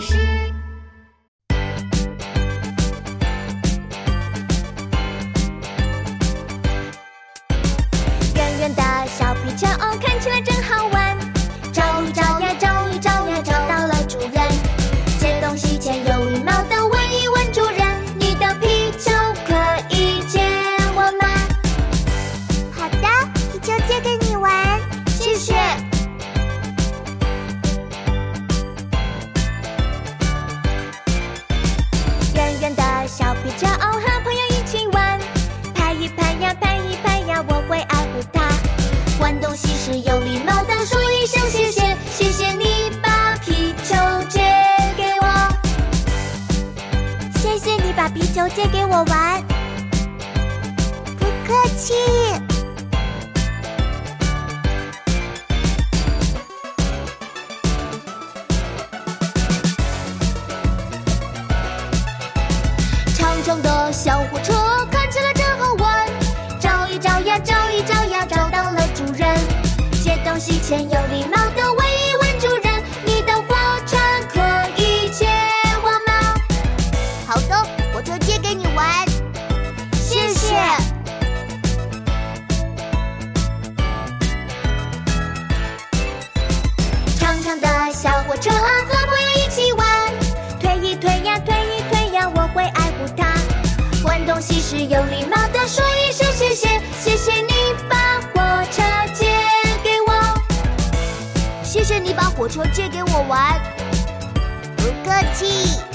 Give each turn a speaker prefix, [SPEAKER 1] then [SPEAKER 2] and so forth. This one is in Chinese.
[SPEAKER 1] 是圆圆的小皮球，看起来。拍一拍呀我会爱护它玩东西时有礼貌的说一声谢谢谢谢你把皮球借给我。
[SPEAKER 2] 谢谢你把皮球借给我玩。不客气。
[SPEAKER 1] 长长的小火车先有。
[SPEAKER 2] 谢你把火车借给我玩。不客气。